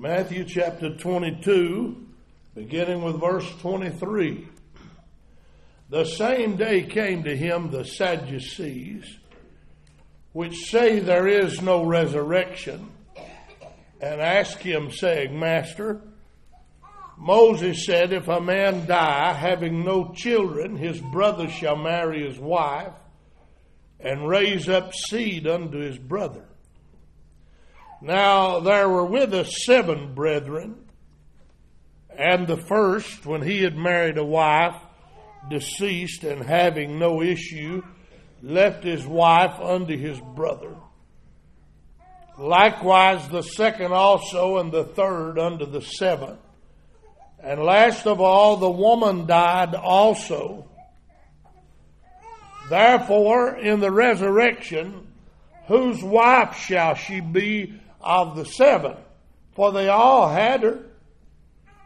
Matthew chapter 22, beginning with verse 23. The same day came to him the Sadducees, which say there is no resurrection, and asked him, saying, Master, Moses said, If a man die having no children, his brother shall marry his wife and raise up seed unto his brother. Now there were with us seven brethren, and the first, when he had married a wife, deceased and having no issue, left his wife unto his brother. Likewise the second also, and the third unto the seventh. And last of all, the woman died also. Therefore, in the resurrection, whose wife shall she be of the seven? For they all had her.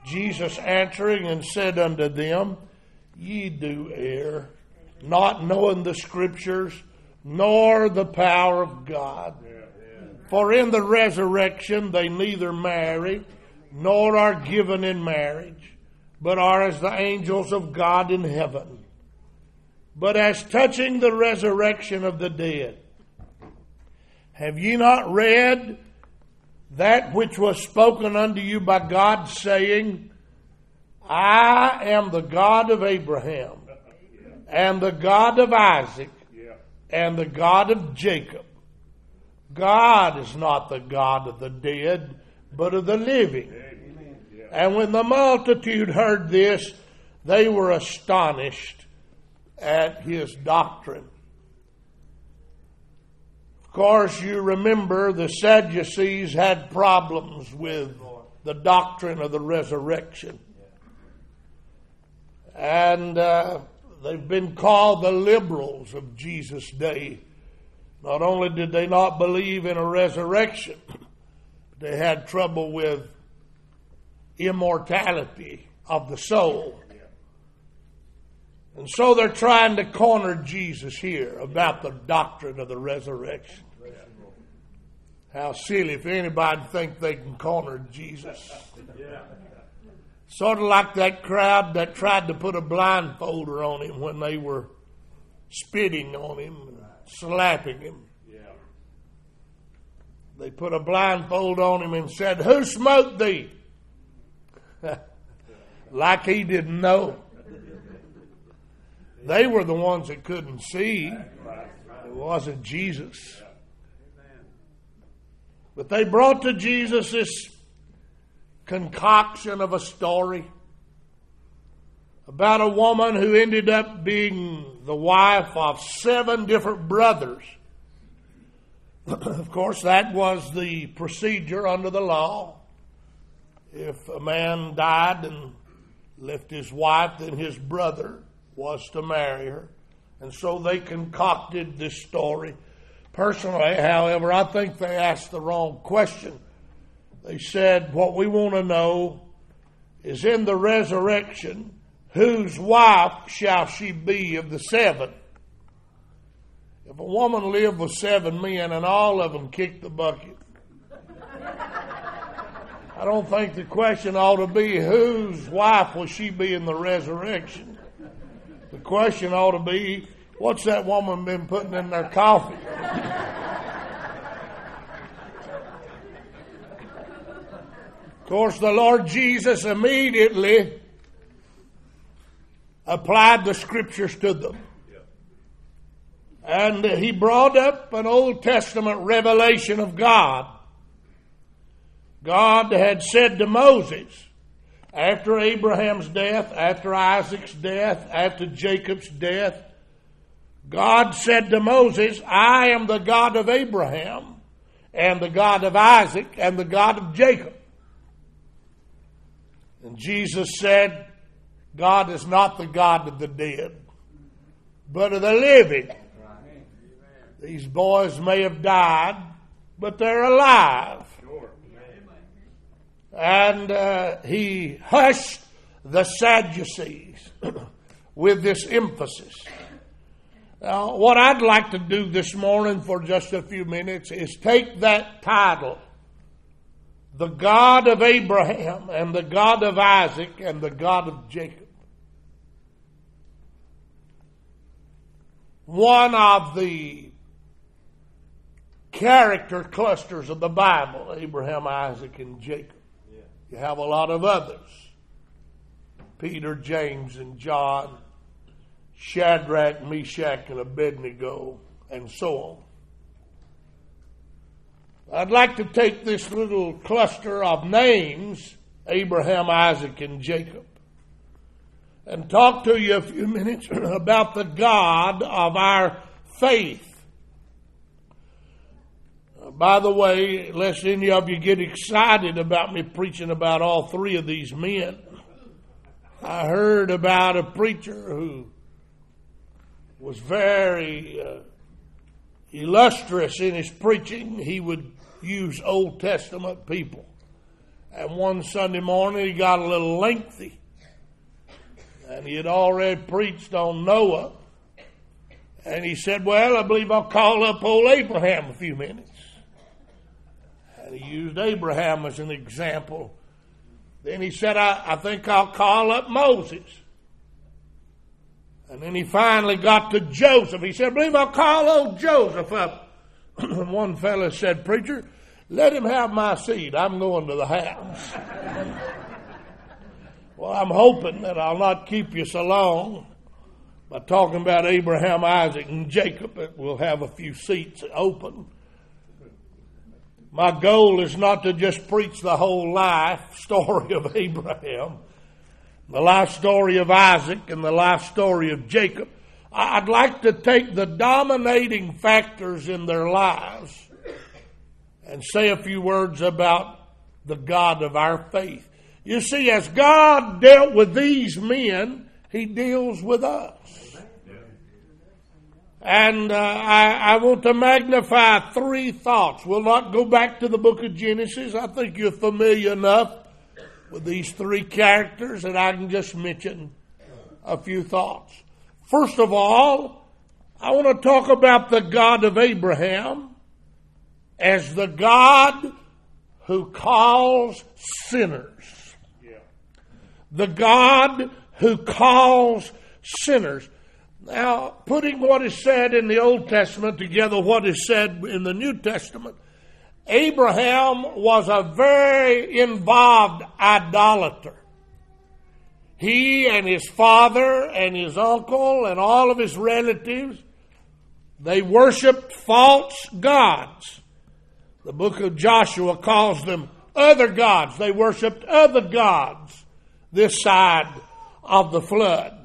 Jesus answering and said unto them, Ye do err, not knowing the scriptures, nor the power of God. For in the resurrection they neither marry, nor are given in marriage, but are as the angels of God in heaven. But as touching the resurrection of the dead, have ye not read that which was spoken unto you by God, saying, I am the God of Abraham, and the God of Isaac, and the God of Jacob. God is not the God of the dead, but of the living. And when the multitude heard this, they were astonished at his doctrine. Course, you remember the Sadducees had problems with the doctrine of the resurrection. And uh, they've been called the liberals of Jesus' day. Not only did they not believe in a resurrection, they had trouble with immortality of the soul. And so they're trying to corner Jesus here about the doctrine of the resurrection. How silly if anybody think they can corner Jesus. Sort of like that crowd that tried to put a blindfolder on him when they were spitting on him and slapping him. They put a blindfold on him and said, Who smote thee? like he didn't know. They were the ones that couldn't see. It wasn't Jesus. But they brought to Jesus this concoction of a story about a woman who ended up being the wife of seven different brothers. of course, that was the procedure under the law. If a man died and left his wife, then his brother was to marry her. And so they concocted this story. Personally, however, I think they asked the wrong question. They said, What we want to know is in the resurrection, whose wife shall she be of the seven? If a woman lived with seven men and all of them kicked the bucket, I don't think the question ought to be whose wife will she be in the resurrection. The question ought to be, what's that woman been putting in their coffee? of course, the Lord Jesus immediately applied the scriptures to them. And he brought up an Old Testament revelation of God. God had said to Moses, after Abraham's death, after Isaac's death, after Jacob's death, God said to Moses, I am the God of Abraham, and the God of Isaac, and the God of Jacob. And Jesus said, God is not the God of the dead, but of the living. These boys may have died, but they're alive and uh, he hushed the Sadducees with this emphasis. Now, what I'd like to do this morning for just a few minutes is take that title, the God of Abraham and the God of Isaac and the God of Jacob. One of the character clusters of the Bible Abraham, Isaac, and Jacob. You have a lot of others Peter, James, and John, Shadrach, Meshach, and Abednego, and so on. I'd like to take this little cluster of names Abraham, Isaac, and Jacob and talk to you a few minutes about the God of our faith. By the way, lest any of you get excited about me preaching about all three of these men, I heard about a preacher who was very uh, illustrious in his preaching. He would use Old Testament people. And one Sunday morning he got a little lengthy. And he had already preached on Noah. And he said, Well, I believe I'll call up old Abraham a few minutes. And he used Abraham as an example. Then he said, I, I think I'll call up Moses. And then he finally got to Joseph. He said, I believe I'll call old Joseph up. One fellow said, Preacher, let him have my seat. I'm going to the house. well, I'm hoping that I'll not keep you so long by talking about Abraham, Isaac, and Jacob. We'll have a few seats open. My goal is not to just preach the whole life story of Abraham, the life story of Isaac, and the life story of Jacob. I'd like to take the dominating factors in their lives and say a few words about the God of our faith. You see, as God dealt with these men, He deals with us. And uh, I, I, want to magnify three thoughts. We'll not go back to the book of Genesis. I think you're familiar enough with these three characters that I can just mention a few thoughts. First of all, I want to talk about the God of Abraham as the God who calls sinners. Yeah. The God who calls sinners. Now, putting what is said in the Old Testament together, what is said in the New Testament, Abraham was a very involved idolater. He and his father and his uncle and all of his relatives, they worshiped false gods. The book of Joshua calls them other gods. They worshiped other gods this side of the flood.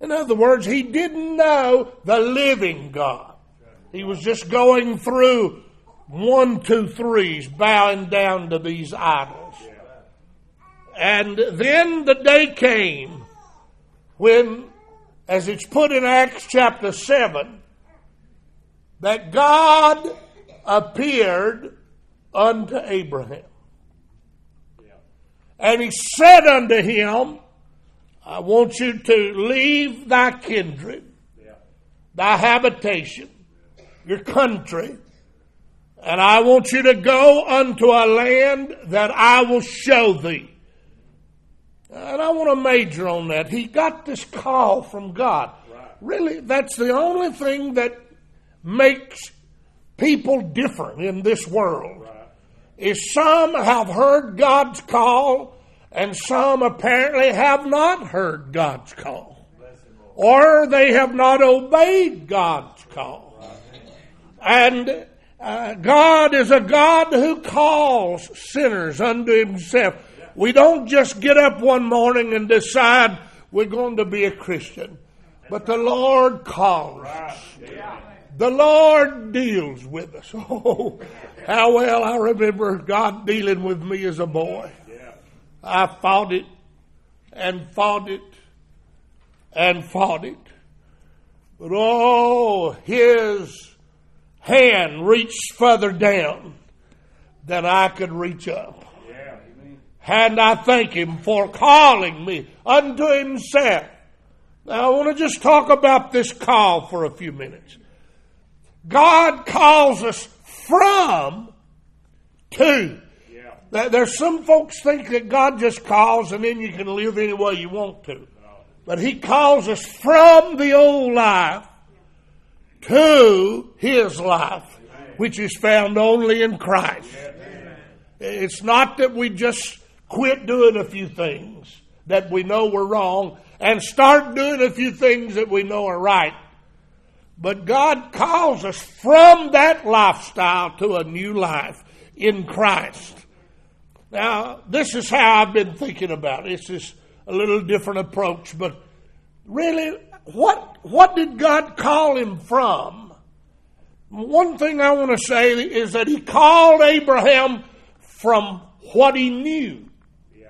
In other words, he didn't know the living God. He was just going through one, two, threes, bowing down to these idols. And then the day came when, as it's put in Acts chapter 7, that God appeared unto Abraham. And he said unto him, I want you to leave thy kindred, thy habitation, your country, and I want you to go unto a land that I will show thee. And I want to major on that. He got this call from God. Really, that's the only thing that makes people different in this world. Is some have heard God's call and some apparently have not heard God's call. Or they have not obeyed God's call. And uh, God is a God who calls sinners unto Himself. We don't just get up one morning and decide we're going to be a Christian, but the Lord calls us. The Lord deals with us. Oh, how well I remember God dealing with me as a boy. I fought it and fought it and fought it. But oh, His hand reached further down than I could reach up. And I thank Him for calling me unto Himself. Now I want to just talk about this call for a few minutes. God calls us from to. There's some folks think that God just calls and then you can live any way you want to. But He calls us from the old life to His life, which is found only in Christ. It's not that we just quit doing a few things that we know were wrong and start doing a few things that we know are right. But God calls us from that lifestyle to a new life in Christ. Now, this is how I've been thinking about it. This is a little different approach, but really, what, what did God call him from? One thing I want to say is that he called Abraham from what he knew. Yeah.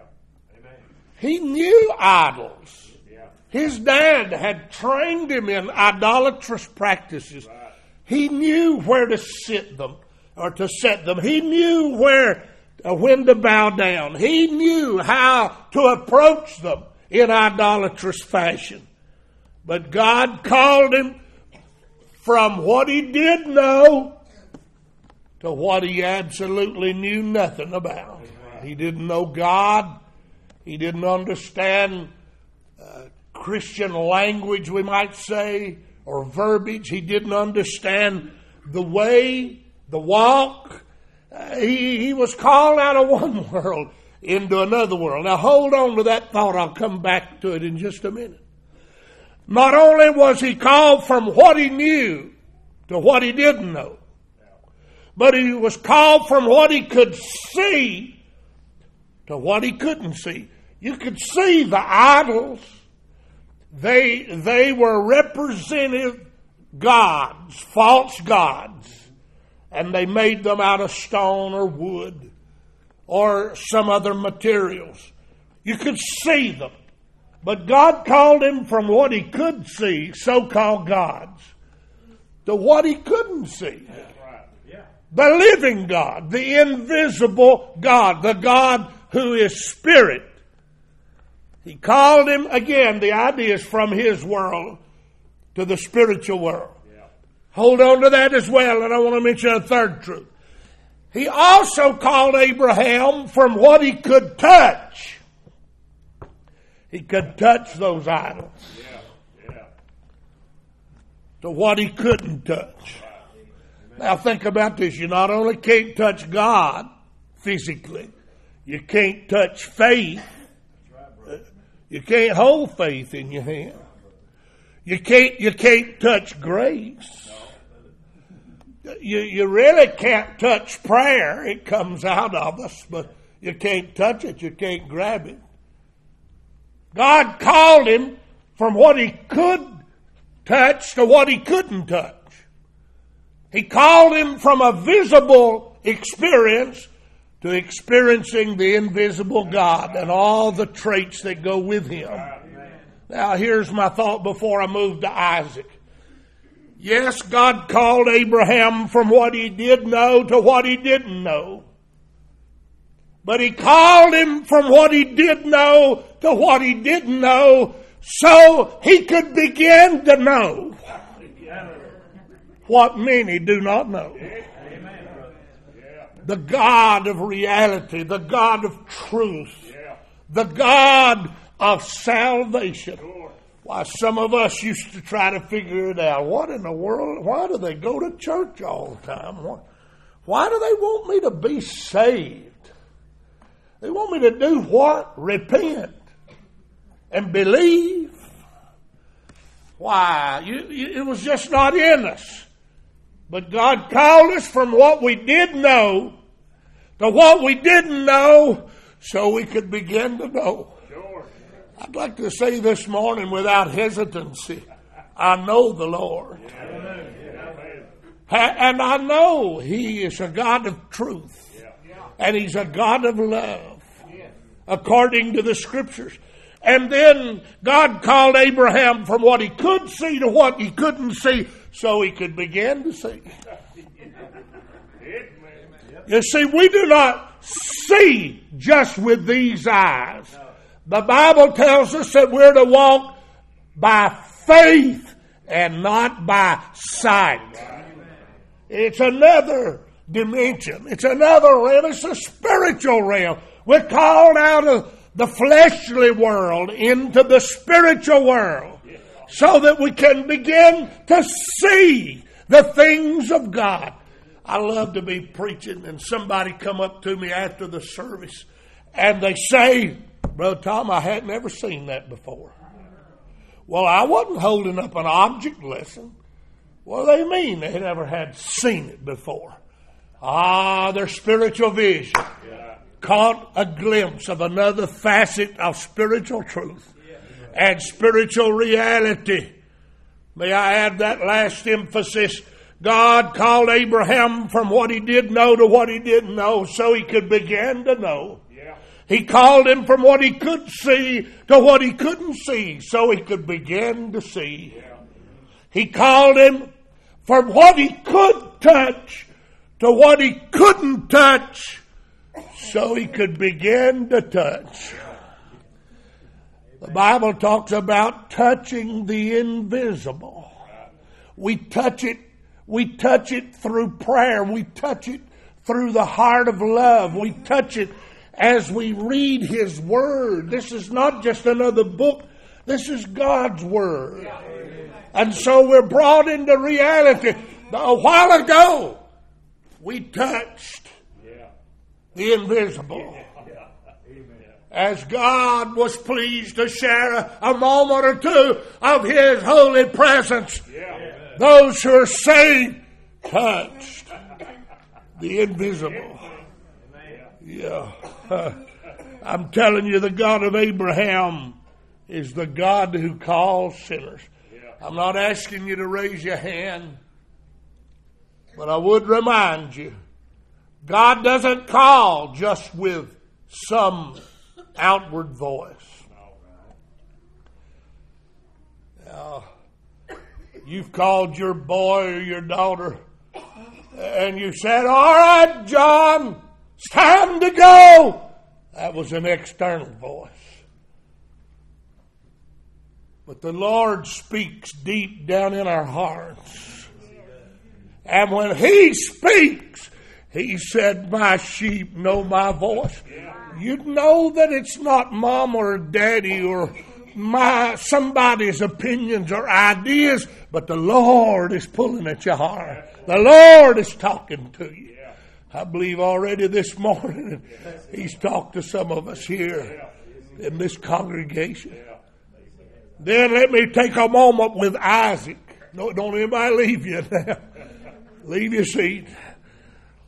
Amen. He knew idols. Yeah. His dad had trained him in idolatrous practices. Right. He knew where to sit them or to set them. He knew where when to bow down. He knew how to approach them in idolatrous fashion. But God called him from what he did know to what he absolutely knew nothing about. He didn't know God. He didn't understand uh, Christian language, we might say, or verbiage. He didn't understand the way, the walk. Uh, he, he was called out of one world into another world. Now hold on to that thought. I'll come back to it in just a minute. Not only was he called from what he knew to what he didn't know, but he was called from what he could see to what he couldn't see. You could see the idols. They, they were representative gods, false gods, and they made them out of stone or wood or some other materials. You could see them. But God called him from what he could see, so called gods, to what he couldn't see the living God, the invisible God, the God who is spirit. He called him again, the idea is from his world to the spiritual world. Hold on to that as well, and I want to mention a third truth. He also called Abraham from what he could touch. He could touch those idols. To what he couldn't touch. Now think about this. You not only can't touch God physically, you can't touch faith. You can't hold faith in your hand. You can't, you can't touch grace. You, you really can't touch prayer. It comes out of us, but you can't touch it. You can't grab it. God called him from what he could touch to what he couldn't touch. He called him from a visible experience to experiencing the invisible God and all the traits that go with him. Now, here's my thought before I move to Isaac. Yes, God called Abraham from what he did know to what he didn't know. But he called him from what he did know to what he didn't know so he could begin to know what many do not know. The God of reality, the God of truth, the God of salvation. Why, some of us used to try to figure it out. What in the world? Why do they go to church all the time? Why do they want me to be saved? They want me to do what? Repent and believe. Why? You, you, it was just not in us. But God called us from what we did know to what we didn't know so we could begin to know. I'd like to say this morning without hesitancy, I know the Lord. And I know He is a God of truth. And He's a God of love. According to the scriptures. And then God called Abraham from what he could see to what he couldn't see so he could begin to see. You see, we do not see just with these eyes. The Bible tells us that we're to walk by faith and not by sight. It's another dimension. It's another realm. It's a spiritual realm. We're called out of the fleshly world into the spiritual world so that we can begin to see the things of God. I love to be preaching and somebody come up to me after the service and they say, Brother Tom, I hadn't ever seen that before. Well, I wasn't holding up an object lesson. What do they mean they never had seen it before? Ah, their spiritual vision caught a glimpse of another facet of spiritual truth and spiritual reality. May I add that last emphasis? God called Abraham from what he did know to what he didn't know so he could begin to know. He called him from what he could see to what he couldn't see so he could begin to see. He called him from what he could touch to what he couldn't touch so he could begin to touch. The Bible talks about touching the invisible. We touch it, we touch it through prayer. We touch it through the heart of love. We touch it as we read His Word. This is not just another book. This is God's Word. And so we're brought into reality. A while ago, we touched the invisible as God was pleased to share a, moment or two of His holy presence. Those who are saved touched the invisible. Yeah. I'm telling you, the God of Abraham is the God who calls sinners. I'm not asking you to raise your hand, but I would remind you God doesn't call just with some outward voice. Now, you've called your boy or your daughter and you said, All right, John, it's time to go. That was an external voice. But the Lord speaks deep down in our hearts. And when He speaks, He said, My sheep know my voice you know that it's not mom or daddy or my somebody's opinions or ideas, but the Lord is pulling at your heart. The Lord is talking to you. I believe already this morning He's talked to some of us here in this congregation. Then let me take a moment with Isaac. No, don't anybody leave you now. leave your seat.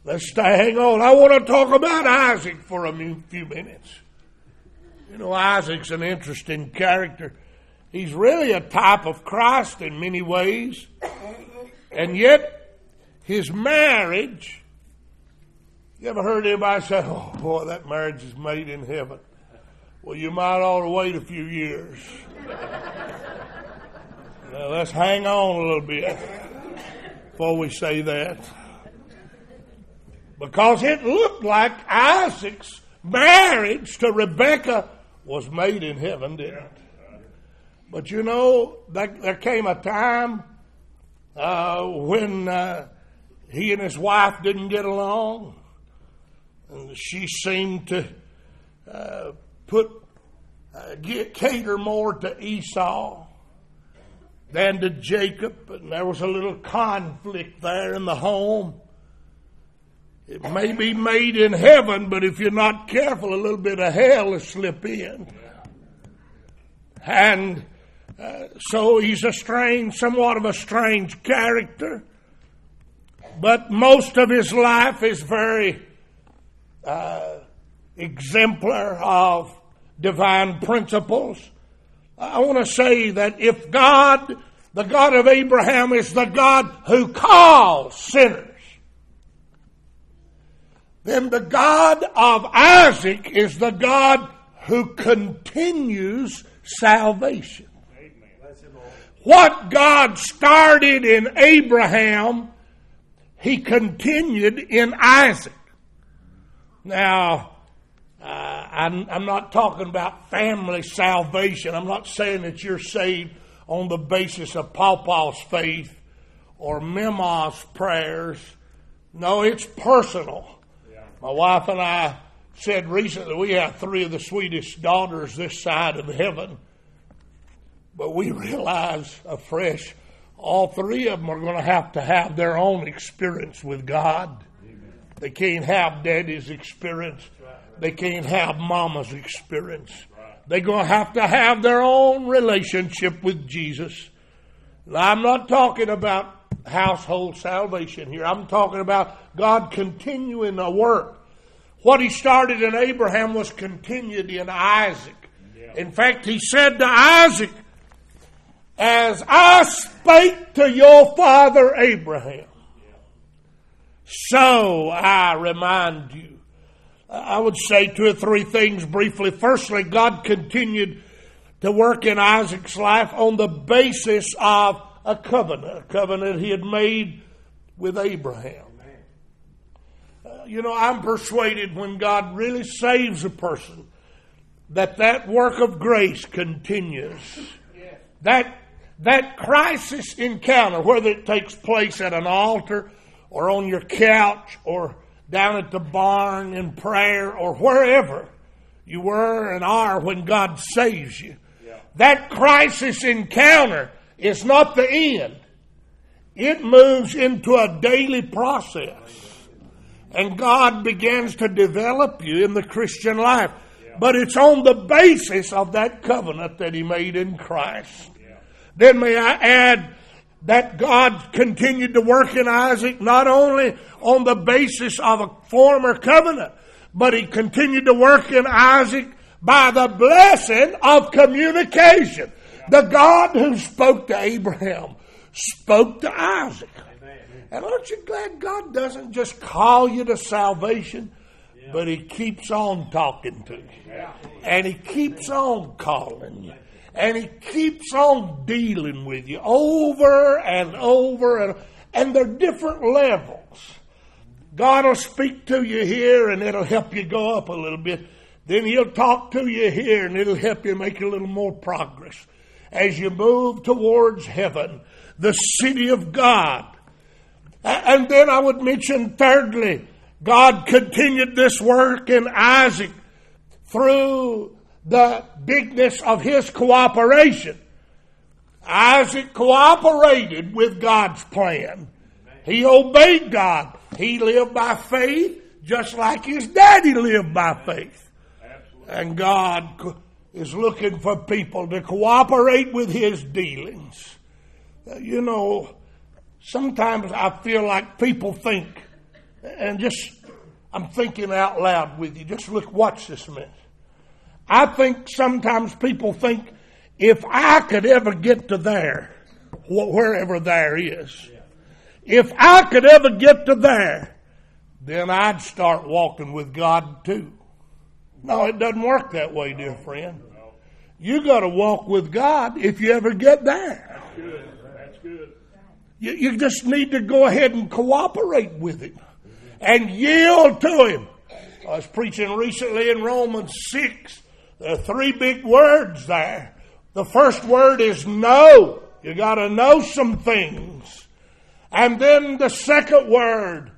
Let's stay, hang on. I want to talk about Isaac for a few minutes. You know, Isaac's an interesting character. He's really a type of Christ in many ways. And yet, his marriage, you ever heard anybody say, oh boy, that marriage is made in heaven? Well, you might ought to wait a few years. now, let's hang on a little bit before we say that because it looked like Isaac's marriage to Rebekah was made in heaven, didn't it? But you know, there came a time uh, when uh, he and his wife didn't get along, and she seemed to uh, put uh, get, cater more to Esau than to Jacob, and there was a little conflict there in the home. It may be made in heaven, but if you're not careful, a little bit of hell will slip in. And uh, so he's a strange, somewhat of a strange character. But most of his life is very uh, exemplar of divine principles. I want to say that if God, the God of Abraham, is the God who calls sinners, then the God of Isaac is the God who continues salvation. What God started in Abraham, he continued in Isaac. Now, uh, I'm, I'm not talking about family salvation. I'm not saying that you're saved on the basis of Papa's faith or Mama's prayers No, it's personal. My wife and I said recently we have three of the sweetest daughters this side of heaven, but we realize afresh all three of them are going to have to have their own experience with God. They can't have daddy's experience. They can't have mama's experience. They're going to have to have their own relationship with Jesus. I'm not talking about household salvation here. I'm talking about God continuing a work. What he started in Abraham was continued in Isaac. In fact, he said to Isaac, As I spake to your father Abraham, so I remind you. I would say two or three things briefly. Firstly, God continued to work in Isaac's life on the basis of a covenant, a covenant he had made with Abraham. Uh, you know, I'm persuaded when God really saves a person that that work of grace continues. That that crisis encounter, whether it takes place at an altar or on your couch or down at the barn in prayer or wherever you were and are when God saves you, that crisis encounter is not the end. It moves into a daily process. And God begins to develop you in the Christian life. But it's on the basis of that covenant that He made in Christ. Then may I add that God continued to work in Isaac not only on the basis of a former covenant, but He continued to work in Isaac by the blessing of communication. The God who spoke to Abraham spoke to Isaac. And aren't you glad God doesn't just call you to salvation, but He keeps on talking to you. And He keeps on calling you. And He keeps on dealing with you over and over. And, and they're different levels. God will speak to you here and it'll help you go up a little bit. Then He'll talk to you here and it'll help you make a little more progress. As you move towards heaven, the city of God. And then I would mention thirdly, God continued this work in Isaac through the bigness of his cooperation. Isaac cooperated with God's plan. He obeyed God. He lived by faith just like his daddy lived by faith. And God is looking for people to cooperate with his dealings. Uh, you know, sometimes I feel like people think, and just, I'm thinking out loud with you. Just look, watch this minute. I think sometimes people think if I could ever get to there, wherever there is, if I could ever get to there, then I'd start walking with God too. No, it doesn't work that way, dear friend. You got to walk with God if you ever get there. That's good. That's good. You, you just need to go ahead and cooperate with Him and yield to Him. I was preaching recently in Romans 6. There are three big words there. The first word is know. You got to know some things. And then the second word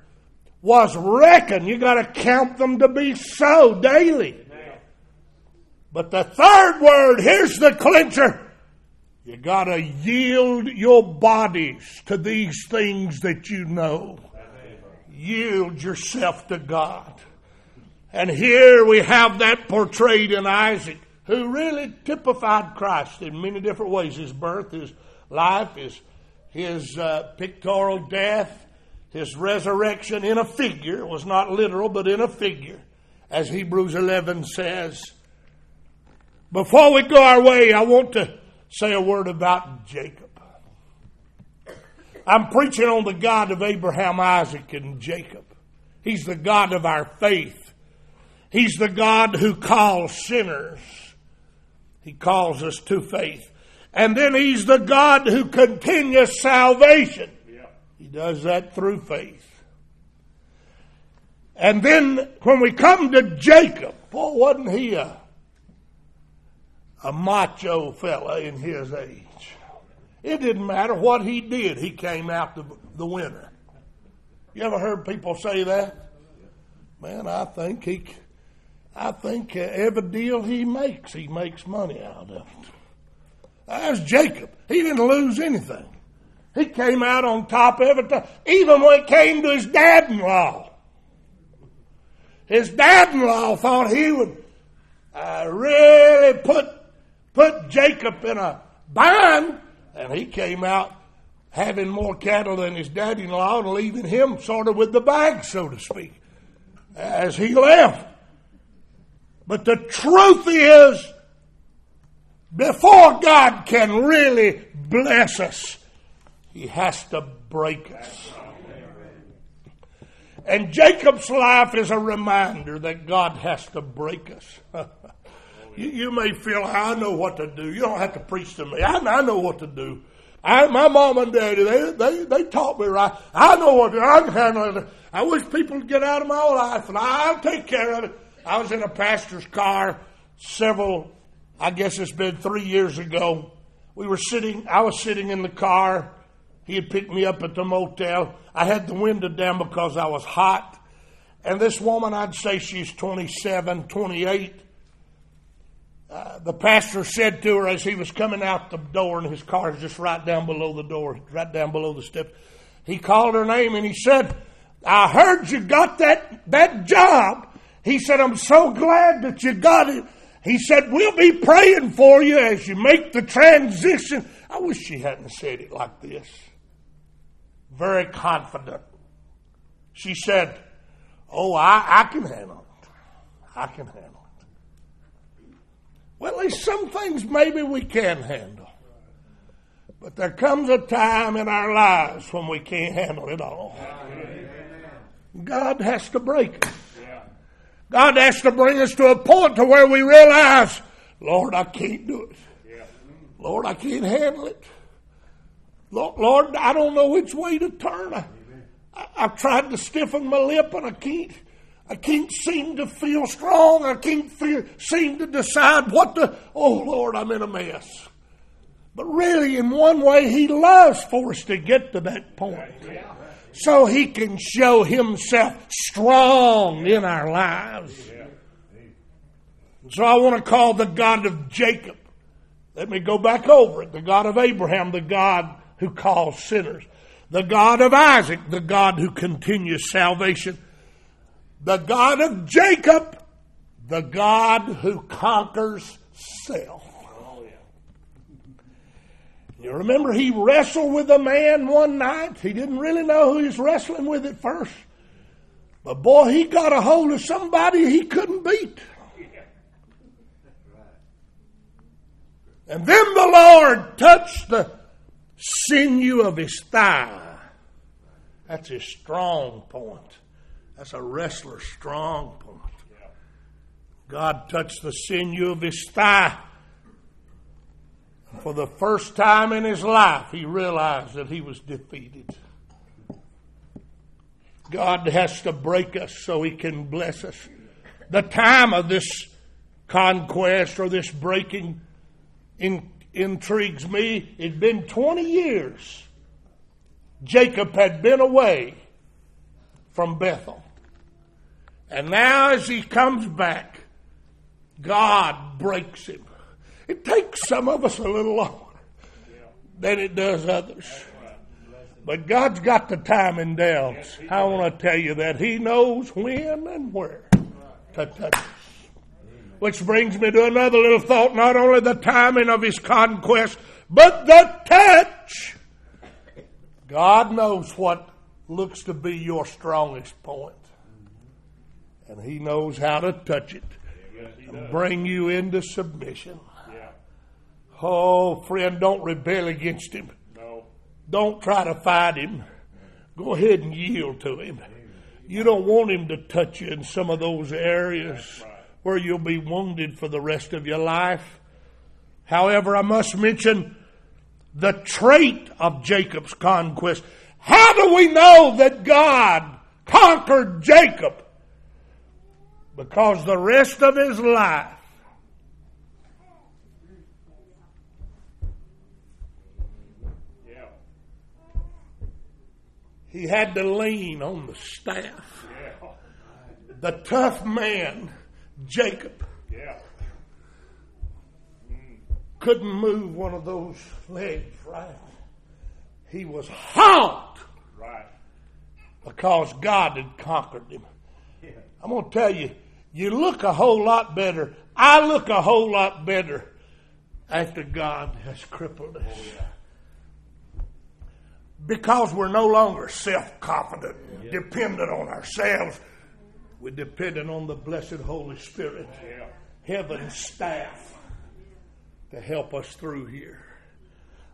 was reckon. You got to count them to be so daily. But the third word, here's the clincher. You gotta yield your bodies to these things that you know. Yield yourself to God. And here we have that portrayed in Isaac, who really typified Christ in many different ways. His birth, his life, his, his uh, pictorial death, his resurrection in a figure. It was not literal, but in a figure. As Hebrews 11 says, before we go our way, I want to say a word about Jacob. I'm preaching on the God of Abraham, Isaac, and Jacob. He's the God of our faith. He's the God who calls sinners. He calls us to faith. And then He's the God who continues salvation. He does that through faith. And then when we come to Jacob, boy, wasn't he a a macho fella in his age. It didn't matter what he did, he came out the, the winner. You ever heard people say that? Man, I think he, I think every deal he makes, he makes money out of it. That's Jacob. He didn't lose anything. He came out on top every time, even when it came to his dad-in-law. His dad-in-law thought he would uh, really put put Jacob in a bind, and he came out having more cattle than his dad in law and leaving him sort of with the bag, so to speak, as he left. But the truth is, before God can really bless us, He has to break us. And Jacob's life is a reminder that God has to break us. you, you, may feel, I know what to do. You don't have to preach to me. I, I know what to do. I, my mom and daddy, they, they, they taught me right. I know what to do. I can handle it. I wish people would get out of my life and I'll take care of it. I was in a pastor's car several, I guess it's been three years ago. We were sitting, I was sitting in the car he had picked me up at the motel. I had the window down because I was hot. And this woman, I'd say she's 27, 28. Uh, the pastor said to her as he was coming out the door, and his car is just right down below the door, right down below the steps. He called her name and he said, I heard you got that, that job. He said, I'm so glad that you got it. He said, We'll be praying for you as you make the transition. I wish she hadn't said it like this very confident. She said, Oh, I, I can handle it. I can handle it. Well, there's some things maybe we can handle. But there comes a time in our lives when we can't handle it all. God has to break us. God has to bring us to a point to where we realize, Lord, I can't do it. Lord, I can't handle it. Lord, I don't know which way to turn. I, I've tried to stiffen my lip and I can't. I can't seem to feel strong. I can't feel, seem to decide what to. Oh Lord, I'm in a mess. But really, in one way, He loves for us to get to that point, so He can show Himself strong in our lives. So I want to call the God of Jacob. Let me go back over it. The God of Abraham, the God who calls sinners, the God of Isaac, the God who continues salvation, the God of Jacob, the God who conquers self. You remember he wrestled with a man one night. He didn't really know who he was wrestling with at first. But boy, he got a hold of somebody he couldn't beat. And then the Lord touched the sinew of his thigh. That's his strong point. That's a wrestler's strong point. God touched the sinew of his thigh. For the first time in his life, he realized that he was defeated. God has to break us so he can bless us. The time of this conquest or this breaking in intrigues me. It'd been 20 years. Jacob had been away from Bethel. And now, as he comes back, God breaks him. It takes some of us a little longer than it does others. But God's got the timing down. I want to tell you that He knows when and where to touch us. Which brings me to another little thought, not only the timing of his conquest, but the touch. God knows what looks to be your strongest point. And he knows how to touch it and bring you into submission. Oh, friend, don't rebel against him. No. Don't try to fight him. Go ahead and yield to him. You don't want him to touch you in some of those areas where you'll be wounded for the rest of your life. However, I must mention the trait of Jacob's conquest. How do we know that God conquered Jacob? Because the rest of his life he had to lean on the staff. The tough man, Jacob, couldn't move one of those legs right. He was halt Right. because God had conquered him. I'm going to tell you, you look a whole lot better. I look a whole lot better after God has crippled us. Because we're no longer self confident, dependent on ourselves. We're dependent on the blessed Holy Spirit, heaven's staff, to help us through here.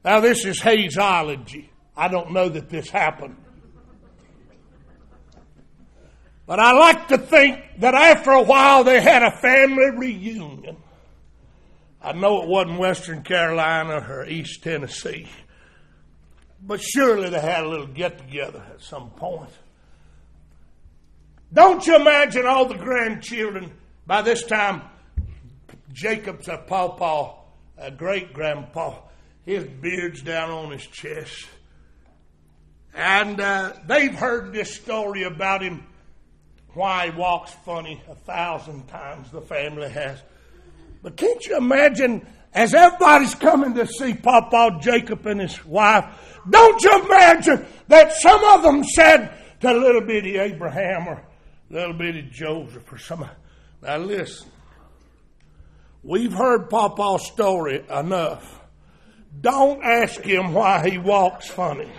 Now, this is hazeology. I don't know that this happened. But I like to think that after a while they had a family reunion. I know it wasn't Western Carolina or East Tennessee, but surely they had a little get together at some point. Don't you imagine all the grandchildren by this time? Jacob's a pawpaw, a great grandpa. His beard's down on his chest. And uh, they've heard this story about him why he walks funny a thousand times the family has. But can't you imagine as everybody's coming to see Papa Jacob and his wife, don't you imagine that some of them said to little bitty Abraham or little bitty Joseph or some now listen. We've heard Papa's story enough. Don't ask him why he walks funny.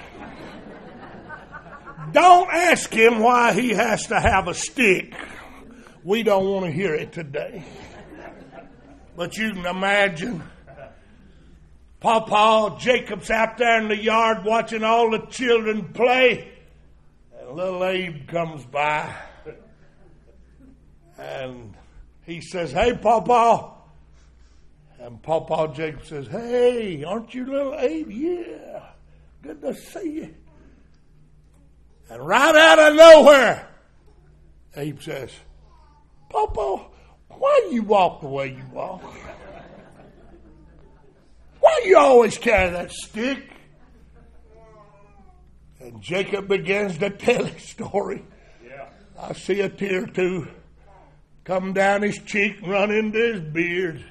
Don't ask him why he has to have a stick. We don't want to hear it today. But you can imagine Papa Jacob's out there in the yard watching all the children play, and little Abe comes by, and he says, "Hey, Papa," and Papa Jacob says, "Hey, aren't you little Abe? Yeah, good to see you." And right out of nowhere, Abe says, Papa, why do you walk the way you walk? Why do you always carry that stick? And Jacob begins to tell his story. Yeah. I see a tear or two come down his cheek and run into his beard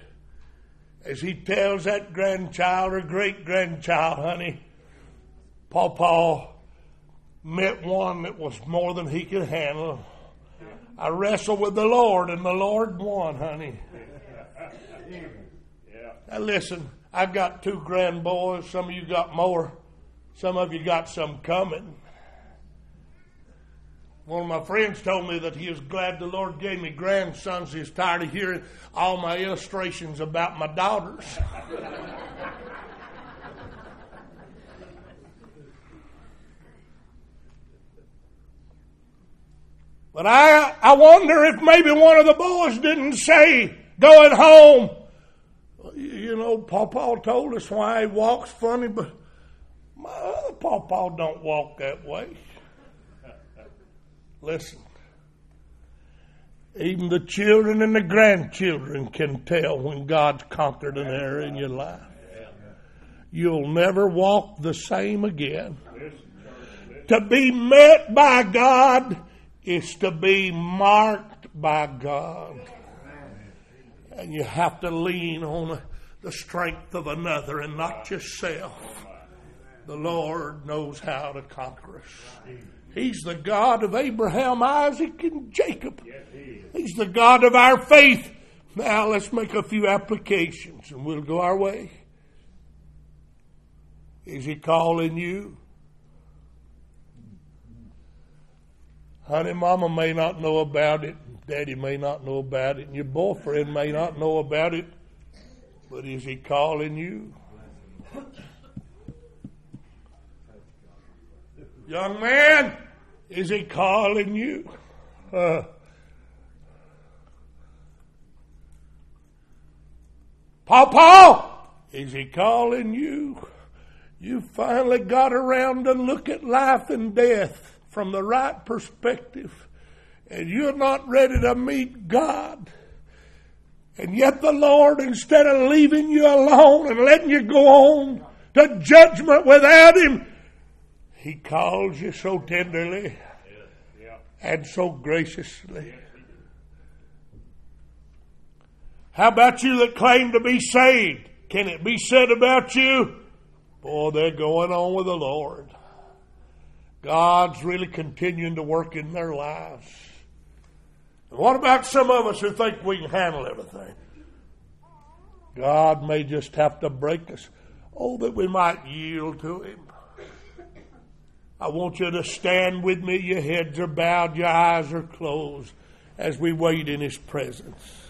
as he tells that grandchild or great grandchild, honey, Papa met one that was more than he could handle. I wrestled with the Lord, and the Lord won, honey. Yeah. Now listen, I've got two grand boys. Some of you got more. Some of you got some coming. One of my friends told me that he was glad the Lord gave me grandsons. He's tired of hearing all my illustrations about my daughters. But I, I wonder if maybe one of the boys didn't say going home, you know, Pawpaw told us why he walks funny, but my other Pawpaw don't walk that way. Listen, even the children and the grandchildren can tell when God's conquered an area in your life. You'll never walk the same again. To be met by God is to be marked by God. And you have to lean on the strength of another and not yourself. The Lord knows how to conquer us. He's the God of Abraham, Isaac, and Jacob. He's the God of our faith. Now let's make a few applications and we'll go our way. Is He calling you? Honey, mama may not know about it, daddy may not know about it, and your boyfriend may not know about it, but is he calling you? Young man, is he calling you? Uh, Papa, is he calling you? You finally got around to look at life and death from the right perspective, and you're not ready to meet God. And yet the Lord, instead of leaving you alone and letting you go on to judgment without Him, He calls you so tenderly and so graciously. How about you that claim to be saved? Can it be said about you? Boy, they're going on with the Lord. God's really continuing to work in their lives. And what about some of us who think we can handle everything? God may just have to break us. Oh, that we might yield to Him. I want you to stand with me. Your heads are bowed, your eyes are closed as we wait in His presence.